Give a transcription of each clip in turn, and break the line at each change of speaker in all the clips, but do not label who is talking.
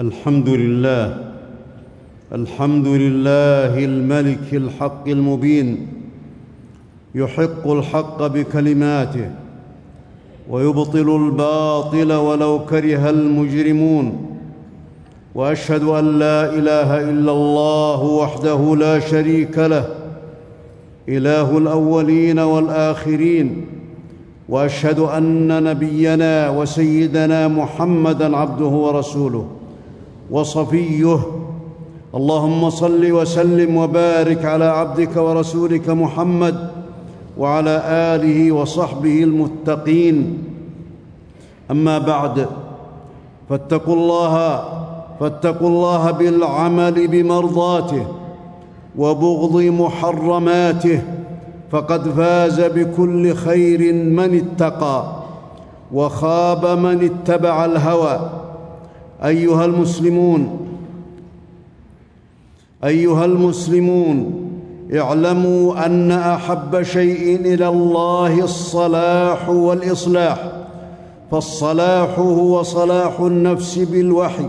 الحمد لله الحمد لله الملك الحق المبين يحق الحق بكلماته ويبطل الباطل ولو كره المجرمون وأشهد أن لا إله إلا الله وحده لا شريك له إله الأولين والآخرين وأشهد أن نبينا وسيدنا محمدا عبده ورسوله. وصفيه. اللهم صل وسلم وبارك على عبدك ورسولك محمد وعلى آله وصحبه المتقين. أما بعد فاتقوا الله فاتقوا الله بالعمل بمرضاته وبغض محرماته فقد فاز بكل خير من اتقى وخاب من اتبع الهوى. أيها المسلمون أيها المسلمون اعلموا أن أحب شيء إلى الله الصلاح والإصلاح. فالصلاح هو صلاح النفس بالوحي.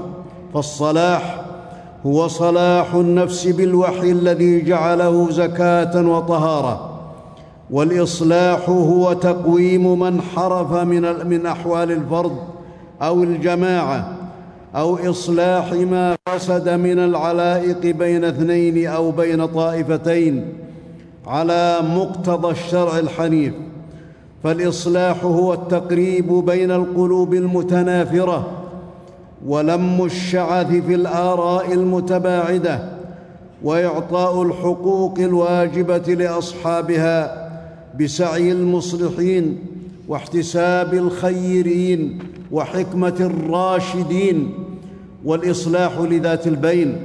فالصلاح هو صلاح النفس بالوحي الذي جعله زكاة وطهارة. والإصلاح هو تقويم من حرف من من أحوال الفرد أو الجماعة. أو إصلاح ما فسد من العلائق بين اثنين أو بين طائفتين على مقتضى الشرع الحنيف. فالإصلاح هو التقريب بين القلوب المتنافرة ولم الشعث في الآراء المتباعدة وإعطاء الحقوق الواجبة لأصحابها بسعي المصلحين واحتساب الخيرين وحكمة الراشدين والإصلاح لذات البين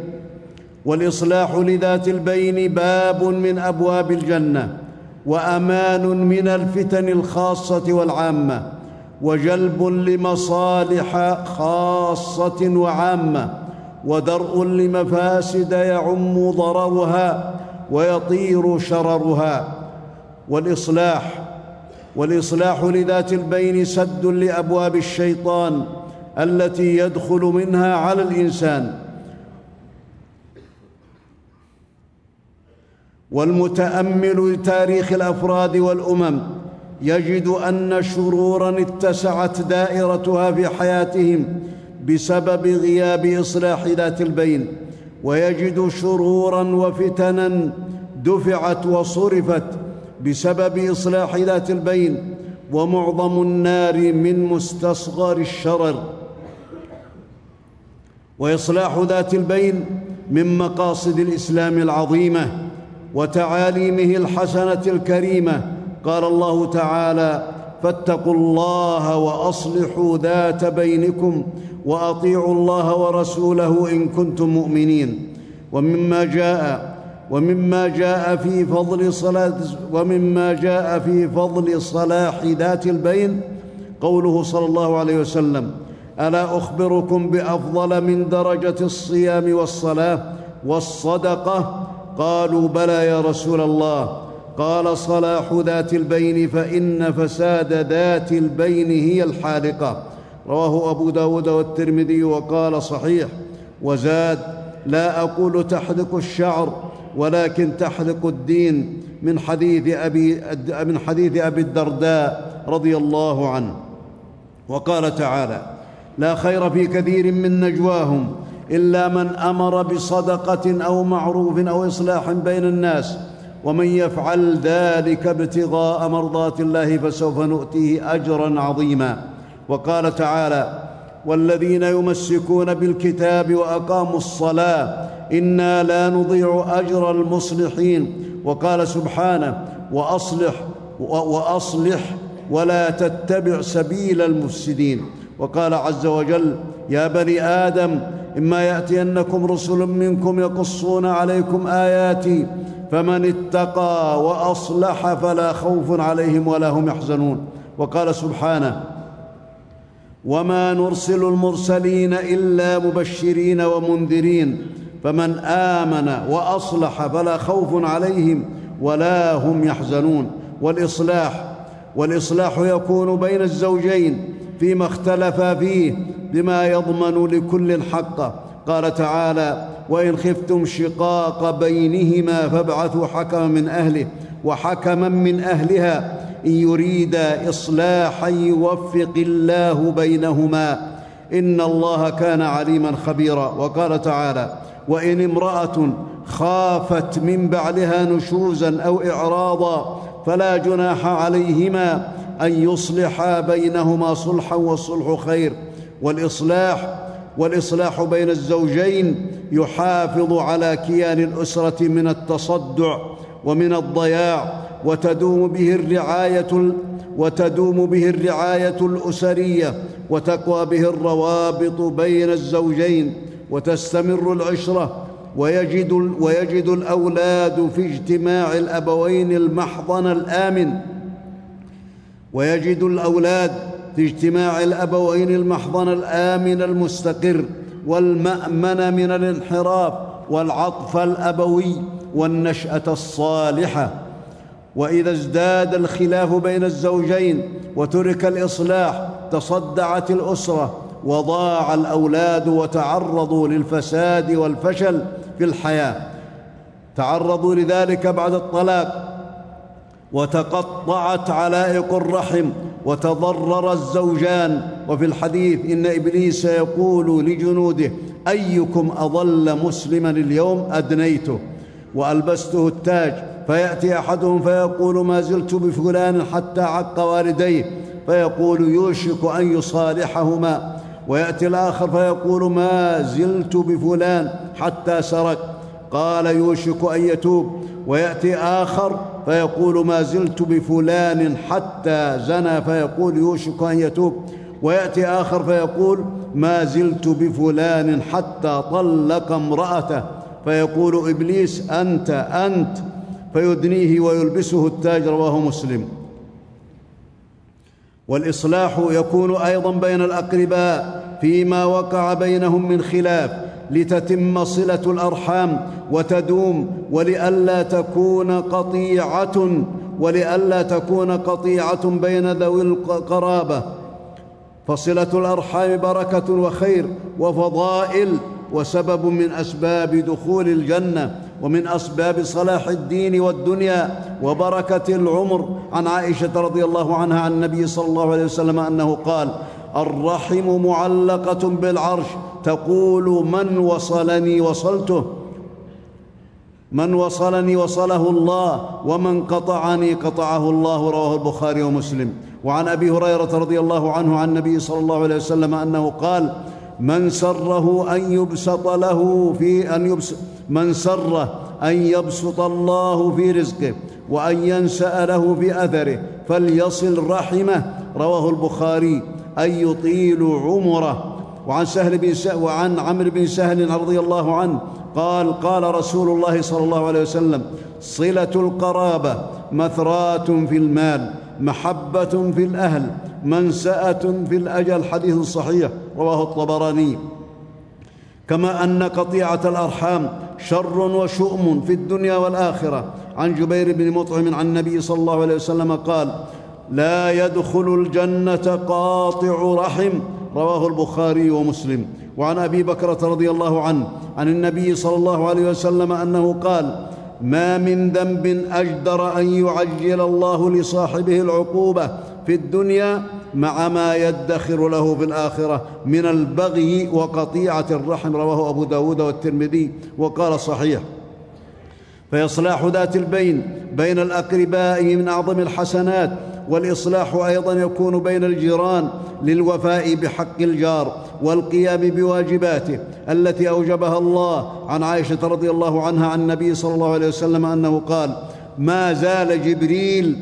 والإصلاح لذات البين باب من أبواب الجنة وأمان من الفتن الخاصة والعامة وجلب لمصالح خاصة وعامة ودرء لمفاسد يعم ضررها ويطير شررها. والإصلاح والإصلاح لذات البين سد لأبواب الشيطان التي يدخل منها على الإنسان. والمتأمل لتاريخ الأفراد والأمم يجد أن شرورا اتسعت دائرتها في حياتهم بسبب غياب إصلاح ذات البين ويجد شرورا وفتنا دفعت وصرفت بسبب إصلاح ذات البين ومعظم النار من مستصغر الشرر. وإصلاح ذات البين من مقاصد الإسلام العظيمة وتعاليمه الحسنة الكريمة. قال الله تعالى فاتقوا الله وأصلحوا ذات بينكم وأطيعوا الله ورسوله إن كنتم مؤمنين. ومما جاء ومما جاء في فضل صلاة ومما جاء في فضل صلاح ذات البين قوله صلى الله عليه وسلم ألا أخبركم بأفضل من درجة الصيام والصلاة والصدقة؟ قالوا بلى يا رسول الله. قال صلاح ذات البين فإن فساد ذات البين هي الحالقة. رواه أبو داود والترمذي وقال صحيح. وزاد لا أقول تحلق الشعر ولكن تحلق الدين من حديث أبي من حديث أبي الدرداء رضي الله عنه. وقال تعالى لا خير في كثير من نجواهم إلا من أمر بصدقة أو معروف أو إصلاح بين الناس. ومن يفعل ذلك ابتغاء مرضات الله فسوف نؤتيه أجرا عظيما. وقال تعالى والذين يمسكون بالكتاب وأقاموا الصلاة إنا لا نضيع أجر المصلحين. وقال سبحانه وأصلح وأصلح ولا تتبع سبيل المفسدين. وقال عز وجل يا بني آدم إما يأتينكم رسل منكم يقصون عليكم آياتي فمن اتقى وأصلح فلا خوف عليهم ولا هم يحزنون. وقال سبحانه وما نرسل المرسلين إلا مبشرين ومنذرين فمن آمن وأصلح فلا خوف عليهم ولا هم يحزنون. والإصلاح والإصلاح يكون بين الزوجين فيما اختلفا فيه بما يضمن لكل حقه قال تعالى وإن خفتم شقاق بينهما فابعثوا حكما من أهله وحكما من أهلها إن يريدا إصلاحا يوفق الله بينهما. إن الله كان عليما خبيرا. وقال تعالى وإن امرأة خافت من بعلها نشوزا أو إعراضا فلا جناح عليهما أن يصلحا بينهما صلحا والصلح خير. والإصلاح والإصلاح بين الزوجين يحافظ على كيان الأسرة من التصدع ومن الضياع وتدوم به الرعاية وتدوم به الرعاية الأسرية وتقوى به الروابط بين الزوجين وتستمر العشرة ويجد, ويجد الأولاد في اجتماع الأبوين المحضن الآمن. ويجد الأولاد في اجتماع الأبوين المحضن الآمن المستقر والمأمن من الانحراف والعطف الأبوي والنشأة الصالحة. وإذا ازداد الخلاف بين الزوجين وترك الإصلاح تصدعت الأسرة وضاع الأولاد وتعرضوا للفساد والفشل في الحياة. تعرضوا لذلك بعد الطلاق وتقطعت علائق الرحم وتضرر الزوجان. وفي الحديث إن إبليس يقول لجنوده أيكم أضل مسلما اليوم أدنيته؟ وألبسته التاج. فيأتي أحدهم فيقول ما زلت بفلان حتى عق والديه. فيقول يوشك أن يصالحهما. ويأتي الآخر فيقول ما زلت بفلان حتى سرق. قال يوشك أن يتوب. ويأتي آخر فيقول ما زلت بفلان حتى زنى فيقول يوشك أن يتوب. ويأتي آخر فيقول ما زلت بفلان حتى طلق امرأته. فيقول إبليس أنت أنت. فيدنيه ويلبسه التاج رواه مسلم. والإصلاح يكون أيضا بين الأقرباء فيما وقع بينهم من خلاف. لتتم صلة الأرحام وتدوم ولئلا تكون قطيعة ولئلا تكون قطيعة بين ذوي القرابة. فصلة الأرحام بركة وخير وفضائل وسبب من أسباب دخول الجنة ومن أسباب صلاح الدين والدنيا وبركة العمر. عن عائشة رضي الله عنها عن النبي صلى الله عليه وسلم أنه قال الرحم معلقة بالعرش. تقول من وصلني وصلته؟ من وصلني وصله الله ومن قطعني قطعه الله رواه البخاري ومسلم. وعن أبي هريرة رضي الله عنه عن النبي صلى الله عليه وسلم أنه قال من سره أن يبسط له في أن يبسط من سره أن يبسط الله في رزقه وأن ينسا له في أثره. فليصل رحمه رواه البخاري. أن يطيل عمره. وعن سهل بن وعن عمرو بن سهل رضي الله عنه قال قال رسول الله صلى الله عليه وسلم صلة القرابة مثرات في المال محبة في الأهل منسأة في الأجل. حديث صحيح رواه الطبراني. كما أن قطيعة الأرحام شر وشؤم في الدنيا والآخرة. عن جبير بن مطعم عن النبي صلى الله عليه وسلم قال لا يدخل الجنة قاطع رحم. رواه البخاري ومسلم. وعن أبي بكره رضي الله عنه عن النبي صلى الله عليه وسلم أنه قال ما من ذنب أجدر أن يعجل الله لصاحبه العقوبة في الدنيا مع ما يدخر له في الآخرة من البغي وقطيعة الرحم. رواه أبو داود والترمذي وقال صحيح. فإصلاح ذات البين بين الأقرباء من أعظم الحسنات والإصلاح أيضا يكون بين الجيران للوفاء بحق الجار والقيام بواجباته التي أوجبها الله. عن عائشة رضي الله عنها عن النبي صلى الله عليه وسلم أنه قال ما زال جبريل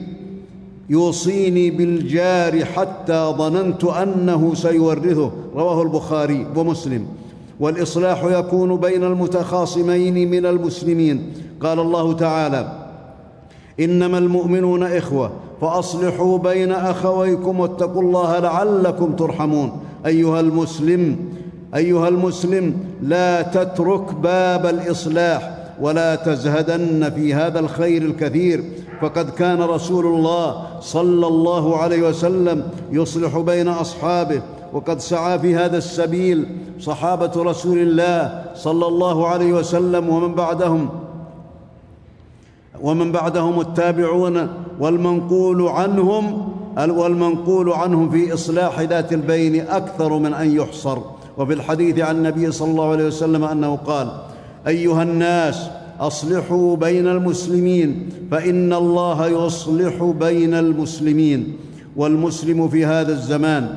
يوصيني بالجار حتى ظننت أنه سيورثه. رواه البخاري ومسلم. والإصلاح يكون بين المتخاصمين من المسلمين. قال الله تعالى إنما المؤمنون إخوة فأصلحوا بين أخويكم واتقوا الله لعلكم ترحمون. أيها المسلم أيها المسلم لا تترك باب الإصلاح ولا تزهدن في هذا الخير الكثير. فقد كان رسول الله صلى الله عليه وسلم يصلح بين أصحابه وقد سعى في هذا السبيل صحابة رسول الله صلى الله عليه وسلم ومن بعدهم. ومن بعدهم التابعون والمنقول عنهم والمنقول عنهم في إصلاح ذات البين أكثر من أن يحصر. وفي الحديث عن النبي صلى الله عليه وسلم أنه قال أيها الناس أصلحوا بين المسلمين فإن الله يصلح بين المسلمين. والمسلم في هذا الزمان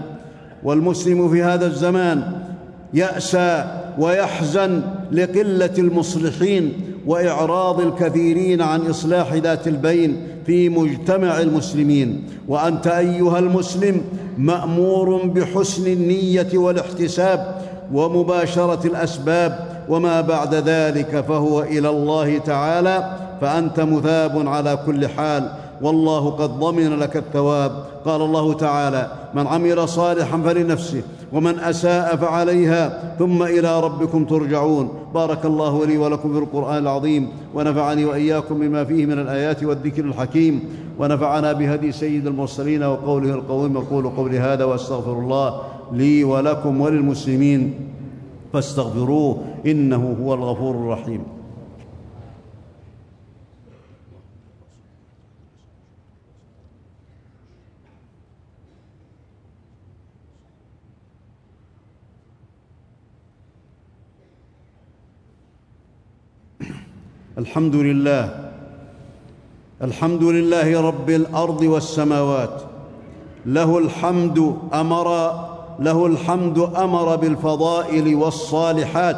والمسلم في هذا الزمان يأسى ويحزن لقلة المصلحين وإعراض الكثيرين عن إصلاح ذات البين في مجتمع المسلمين. وأنت أيها المسلم مأمور بحسن النية والاحتساب ومباشرة الأسباب وما بعد ذلك فهو إلى الله تعالى فأنت مثاب على كل حال. والله قد ضمن لك الثواب. قال الله تعالى من عمل صالحا فلنفسه ومن أساء فعليها ثم إلى ربكم ترجعون. بارك الله لي ولكم في القرآن العظيم ونفعني وإياكم بما فيه من الآيات والذكر الحكيم ونفعنا بهدي سيد المرسلين وقوله القويم أقول قولي هذا وأستغفر الله لي ولكم وللمسلمين فاستغفروه إنه هو الغفور الرحيم. الحمد لله. الحمد لله رب الأرض والسماوات. له الحمد أمر له الحمد أمر بالفضائل والصالحات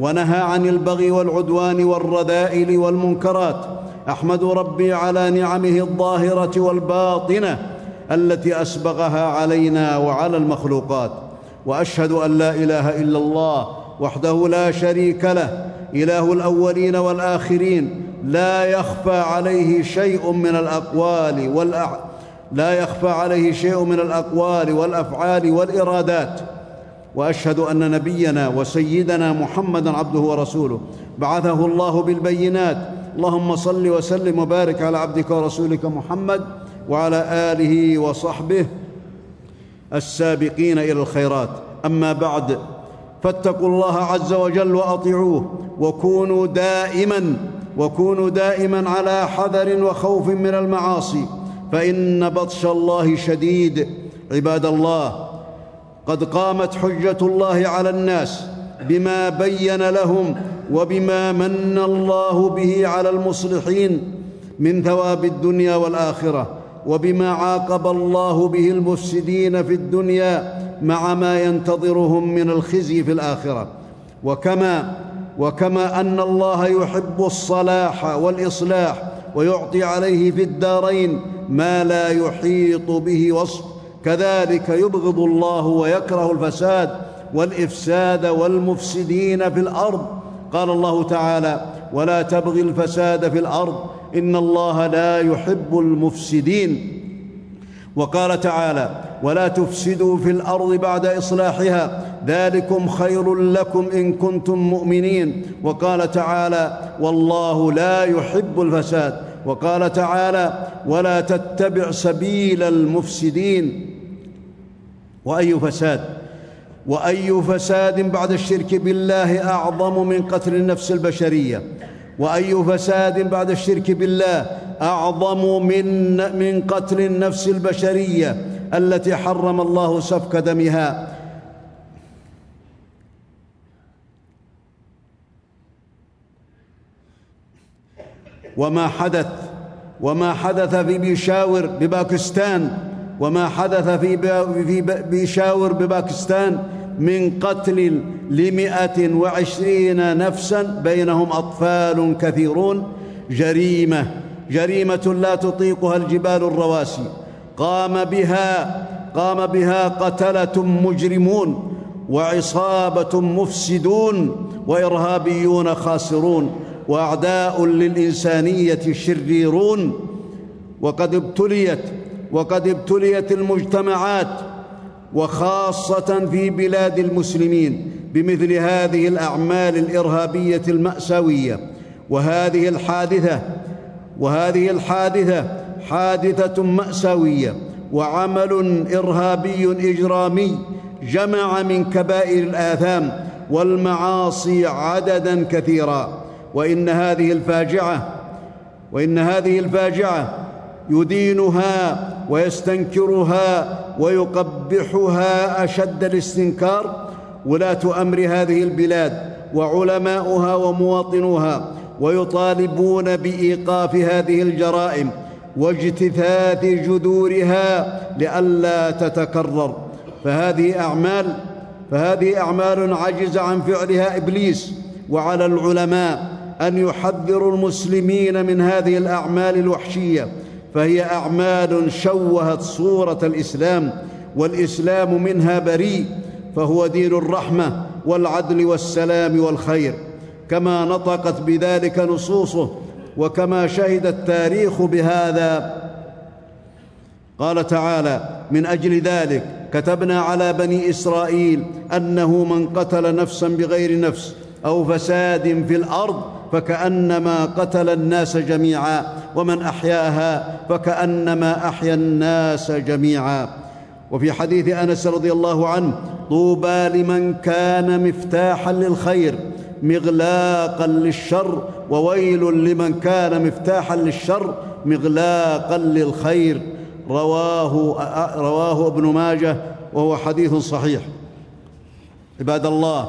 ونهى عن البغي والعدوان والرذائل والمنكرات. أحمد ربي على نعمه الظاهرة والباطنة التي أسبغها علينا وعلى المخلوقات. وأشهد أن لا إله إلا الله وحده لا شريك له إله الأولين والآخرين لا يخفى عليه شيء من الأقوال والأع... لا يخفى عليه شيء من الأقوال والأفعال والإرادات. وأشهد أن نبينا وسيدنا محمدا عبده ورسوله بعثه الله بالبينات. اللهم صل وسلم وبارك على عبدك ورسولك محمد وعلى آله وصحبه السابقين إلى الخيرات. أما بعد فاتقوا الله عز وجل وأطيعوه وكونوا دائما وكونوا دائما على حذر وخوف من المعاصي. فإن بطش الله شديد. عباد الله قد قامت حجة الله على الناس بما بين لهم وبما من الله به على المصلحين من ثواب الدنيا والآخرة وبما عاقب الله به المفسدين في الدنيا مع ما ينتظرهم من الخزي في الآخرة. وكما وكما أن الله يحب الصلاح والإصلاح ويعطي عليه في الدارين ما لا يحيط به وصف. كذلك يبغض الله ويكره الفساد والإفساد والمفسدين في الأرض. قال الله تعالى ولا تبغي الفساد في الأرض إن الله لا يحب المفسدين. وقال تعالى ولا تفسدوا في الأرض بعد إصلاحها. ذلكم خير لكم إن كنتم مؤمنين. وقال تعالى والله لا يحب الفساد. وقال تعالى ولا تتبع سبيل المفسدين. وأي فساد؟ وأي فساد بعد الشرك بالله أعظم من قتل النفس البشرية. وأي فساد بعد الشرك بالله أعظم من من قتل النفس البشرية. التي حرم الله سفك دمها. وما حدث وما حدث في بيشاور بباكستان وما حدث في بيشاور بباكستان من قتل لمئة وعشرين نفسا بينهم أطفال كثيرون. جريمة جريمة لا تطيقها الجبال الرواسي. قام بها قام بها قتلة مجرمون وعصابة مفسدون وإرهابيون خاسرون وأعداء للإنسانية شريرون وقد ابتليت وقد ابتليت المجتمعات وخاصة في بلاد المسلمين بمثل هذه الأعمال الإرهابية المأساوية. وهذه الحادثة وهذه الحادثة حادثة مأساوية وعمل إرهابي إجرامي جمع من كبائر الآثام والمعاصي عددا كثيرا. وإن هذه الفاجعة وإن هذه الفاجعة يدينها ويستنكرها ويقبحها أشد الاستنكار. ولاة أمر هذه البلاد وعلماؤها ومواطنوها ويطالبون بإيقاف هذه الجرائم واجتثاث جذورها لئلا تتكرر. فهذه أعمال فهذه أعمال عجز عن فعلها إبليس وعلى العلماء أن يحذروا المسلمين من هذه الأعمال الوحشية. فهي أعمال شوهت صورة الإسلام والإسلام منها بريء فهو دين الرحمة والعدل والسلام والخير. كما نطقت بذلك نصوصه وكما شهد التاريخ بهذا. قال تعالى من أجل ذلك كتبنا على بني إسرائيل أنه من قتل نفسا بغير نفس أو فساد في الأرض فكأنما قتل الناس جميعا ومن أحياها فكأنما أحيا الناس جميعا. وفي حديث أنس رضي الله عنه طوبى لمن كان مفتاحا للخير مغلاقا للشر وويل لمن كان مفتاحا للشر مغلاقا للخير. رواه رواه ابن ماجه وهو حديث صحيح. عباد الله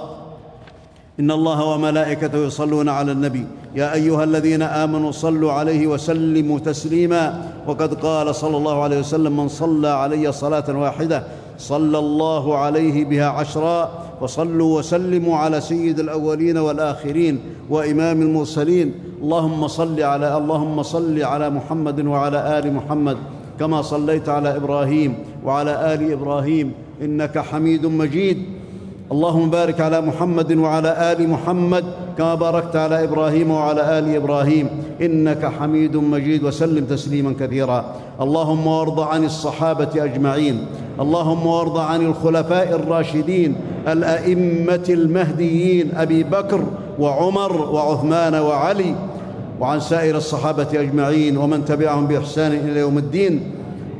إن الله وملائكته يصلون على النبي. يا أيها الذين آمنوا صلوا عليه وسلموا تسليما. وقد قال صلى الله عليه وسلم من صلى علي صلاة واحدة صلى الله عليه بها عشرا وصلوا وسلموا على سيد الأولين والآخرين وإمام المرسلين. اللهم صل على اللهم صل على محمد وعلى آل محمد كما صليت على إبراهيم وعلى آل إبراهيم إنك حميد مجيد. اللهم بارك على محمد وعلى آل محمد كما باركت على إبراهيم وعلى آل إبراهيم إنك حميد مجيد وسلم تسليما كثيرا. اللهم وارض عن الصحابة أجمعين. اللهم وارض عن الخلفاء الراشدين الأئمة المهديين أبي بكر وعمر وعثمان وعلي وعن سائر الصحابة أجمعين ومن تبعهم بإحسان إلى يوم الدين.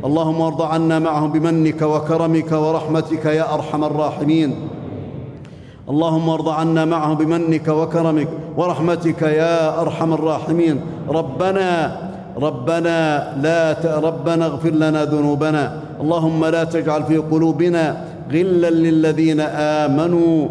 اللهم وارض عنا معهم بمنك وكرمك ورحمتك يا أرحم الراحمين. اللهم ارض عنا معهم بمنك وكرمك ورحمتك يا أرحم الراحمين. ربنا ربنا لا ت... ربنا اغفر لنا ذنوبنا. اللهم لا تجعل في قلوبنا غلا للذين آمنوا.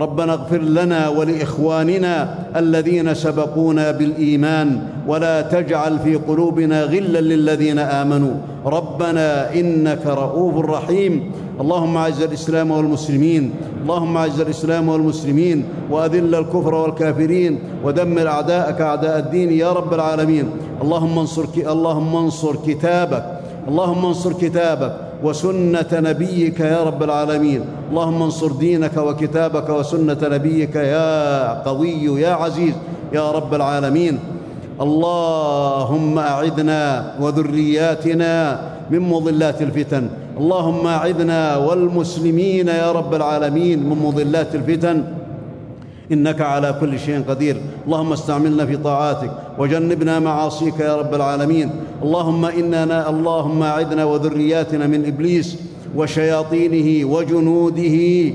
ربنا اغفر لنا ولإخواننا الذين سبقونا بالإيمان ولا تجعل في قلوبنا غلا للذين آمنوا. ربنا إنك رؤوف رحيم. اللهم أعز الإسلام والمسلمين. اللهم أعز الإسلام والمسلمين. وأذل الكفر والكافرين. ودمر أعداءك أعداء الدين يا رب العالمين. اللهم انصر اللهم انصر كتابك. اللهم انصر كتابك. وسنة نبيك يا رب العالمين. اللهم انصر دينك وكتابك وسنة نبيك يا قوي يا عزيز يا رب العالمين. اللهم اعذنا وذرياتنا من مضلات الفتن. اللهم اعذنا والمسلمين يا رب العالمين من مضلات الفتن. إنك على كل شيء قدير. اللهم استعملنا في طاعاتك وجنبنا معاصيك يا رب العالمين. اللهم اننا اللهم اعذنا وذرياتنا من إبليس وشياطينه وجنوده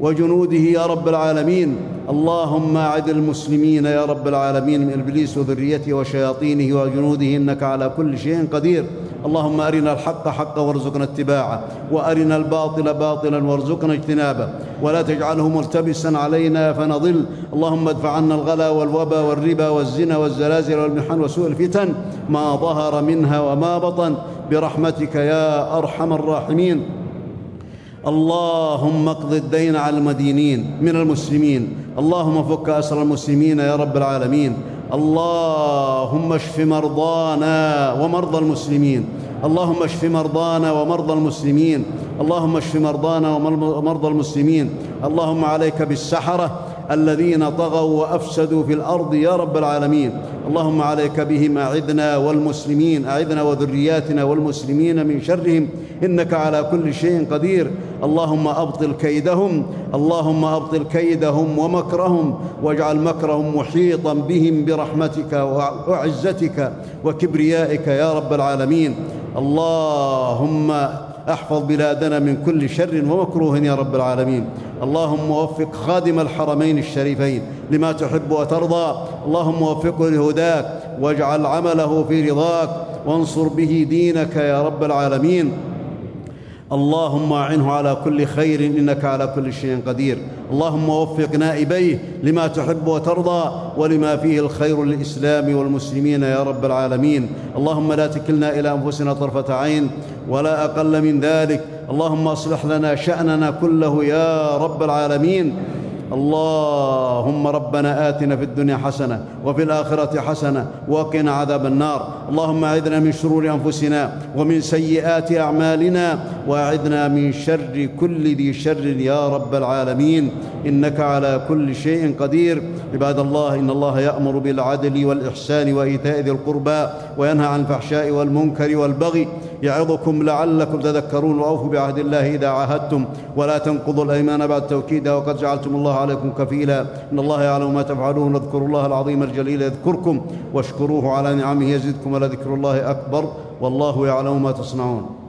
وجنوده يا رب العالمين. اللهم أعد المسلمين يا رب العالمين من إبليس وذريته وشياطينه وجنوده إنك على كل شيء قدير. اللهم أرنا الحق حقا وارزقنا اتباعه وأرنا الباطل باطلا وارزقنا اجتنابه ولا تجعله ملتبسا علينا فنضل. اللهم ادفع عنا الغلا والوبا والربا والزنا والزلازل والمحن وسوء الفتن ما ظهر منها وما بطن. برحمتك يا أرحم الراحمين. اللهم اقض الدين على المدينين من المسلمين. اللهم فك أسر المسلمين يا رب العالمين. اللهم اشف مرضانا ومرضى المسلمين. اللهم اشف مرضانا ومرضى المسلمين. اللهم اشف مرضانا ومرضى المسلمين. اللهم عليك بالسحرة. الذين طغوا وأفسدوا في الأرض يا رب العالمين. اللهم عليك بهم اعذنا والمسلمين اعذنا وذرياتنا والمسلمين من شرهم. إنك على كل شيء قدير. اللهم أبطل كيدهم اللهم أبطل كيدهم ومكرهم واجعل مكرهم محيطا بهم برحمتك وعزتك وكبريائك يا رب العالمين. اللهم احفظ بلادنا من كل شر ومكروه يا رب العالمين. اللهم وفق خادم الحرمين الشريفين لما تحب وترضى. اللهم وفقه لهداك واجعل عمله في رضاك وانصر به دينك يا رب العالمين. اللهم أعنه على كل خير إنك على كل شيء قدير. اللهم وفق نائبيه لما تحب وترضى ولما فيه الخير للإسلام والمسلمين يا رب العالمين. اللهم لا تكلنا إلى أنفسنا طرفة عين ولا أقل من ذلك. اللهم أصلح لنا شأننا كله يا رب العالمين. اللهم ربنا آتنا في الدنيا حسنة وفي الآخرة حسنة وقنا عذاب النار. اللهم أعذنا من شرور أنفسنا ومن سيئات أعمالنا وأعذنا من شر كل ذي شر يا رب العالمين. إنك على كل شيء قدير. عباد الله إن الله يأمر بالعدل والإحسان وإيتاء ذي القربى وينهى عن الفحشاء والمنكر والبغي يعظكم لعلكم تذكرون وأوفوا بعهد الله إذا عاهدتم ولا تنقضوا الأيمان بعد توكيدها وقد جعلتم الله عليكم كفيلا إن الله يعلم ما تفعلون اذكروا الله العظيم الجليل يذكركم واشكروه على نعمه يزدكم ولذكر الله أكبر والله يعلم ما تصنعون